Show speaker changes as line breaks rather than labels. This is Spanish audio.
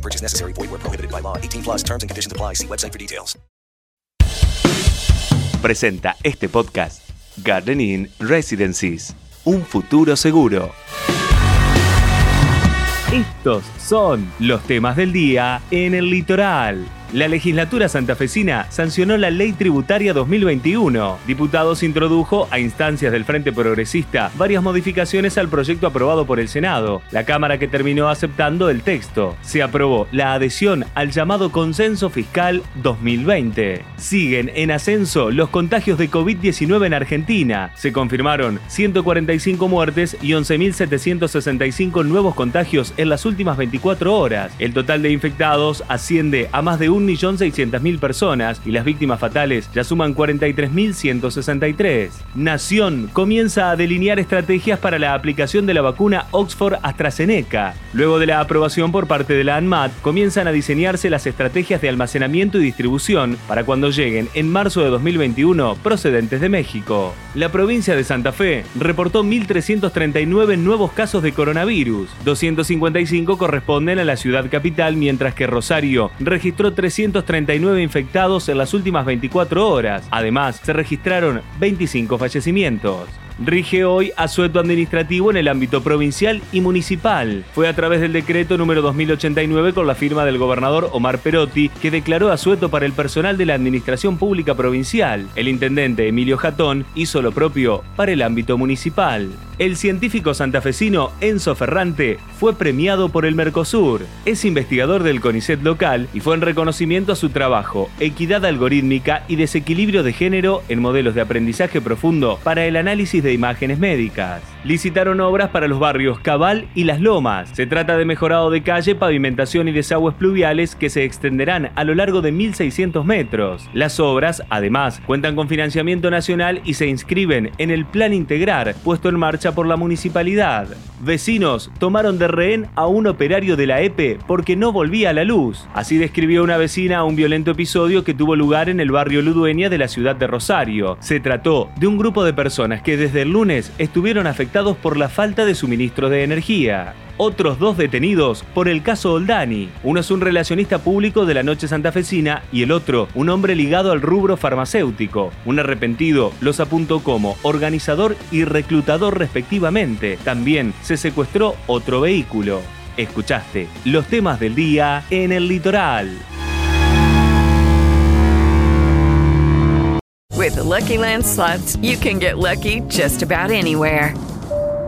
Purchase necessary. Void where prohibited by law. 18 plus terms and conditions apply. See website for details.
Presenta este podcast Gardening Residencies. Un futuro seguro. Estos son los temas del día en el litoral. La legislatura santafesina sancionó la Ley Tributaria 2021. Diputados introdujo, a instancias del Frente Progresista, varias modificaciones al proyecto aprobado por el Senado. La Cámara que terminó aceptando el texto. Se aprobó la adhesión al llamado Consenso Fiscal 2020. Siguen en ascenso los contagios de COVID-19 en Argentina. Se confirmaron 145 muertes y 11.765 nuevos contagios en las últimas 24 horas. El total de infectados asciende a más de 1.600.000 personas y las víctimas fatales ya suman 43.163. Nación comienza a delinear estrategias para la aplicación de la vacuna Oxford AstraZeneca. Luego de la aprobación por parte de la ANMAT, comienzan a diseñarse las estrategias de almacenamiento y distribución para cuando lleguen en marzo de 2021 procedentes de México. La provincia de Santa Fe reportó 1.339 nuevos casos de coronavirus. 255 corresponden a la ciudad capital, mientras que Rosario registró 339 infectados en las últimas 24 horas. Además, se registraron 25 fallecimientos. Rige hoy asueto administrativo en el ámbito provincial y municipal. Fue a través del decreto número 2089 con la firma del gobernador Omar Perotti que declaró asueto para el personal de la Administración Pública Provincial. El intendente Emilio Jatón hizo lo propio para el ámbito municipal. El científico santafesino Enzo Ferrante fue premiado por el Mercosur. Es investigador del CONICET local y fue en reconocimiento a su trabajo, equidad algorítmica y desequilibrio de género en modelos de aprendizaje profundo para el análisis de imágenes médicas. Licitaron obras para los barrios Cabal y Las Lomas. Se trata de mejorado de calle, pavimentación y desagües pluviales que se extenderán a lo largo de 1.600 metros. Las obras, además, cuentan con financiamiento nacional y se inscriben en el Plan Integrar, puesto en marcha por la municipalidad. Vecinos tomaron de rehén a un operario de la EPE porque no volvía a la luz. Así describió una vecina un violento episodio que tuvo lugar en el barrio Ludueña de la ciudad de Rosario. Se trató de un grupo de personas que desde el lunes estuvieron por la falta de suministro de energía otros dos detenidos por el caso Oldani. Uno es un relacionista público de la noche santafesina y el otro un hombre ligado al rubro farmacéutico. Un arrepentido los apuntó como organizador y reclutador respectivamente. También se secuestró otro vehículo. Escuchaste los temas del día en el litoral.
With the Lucky Land slots, you can get lucky just about anywhere.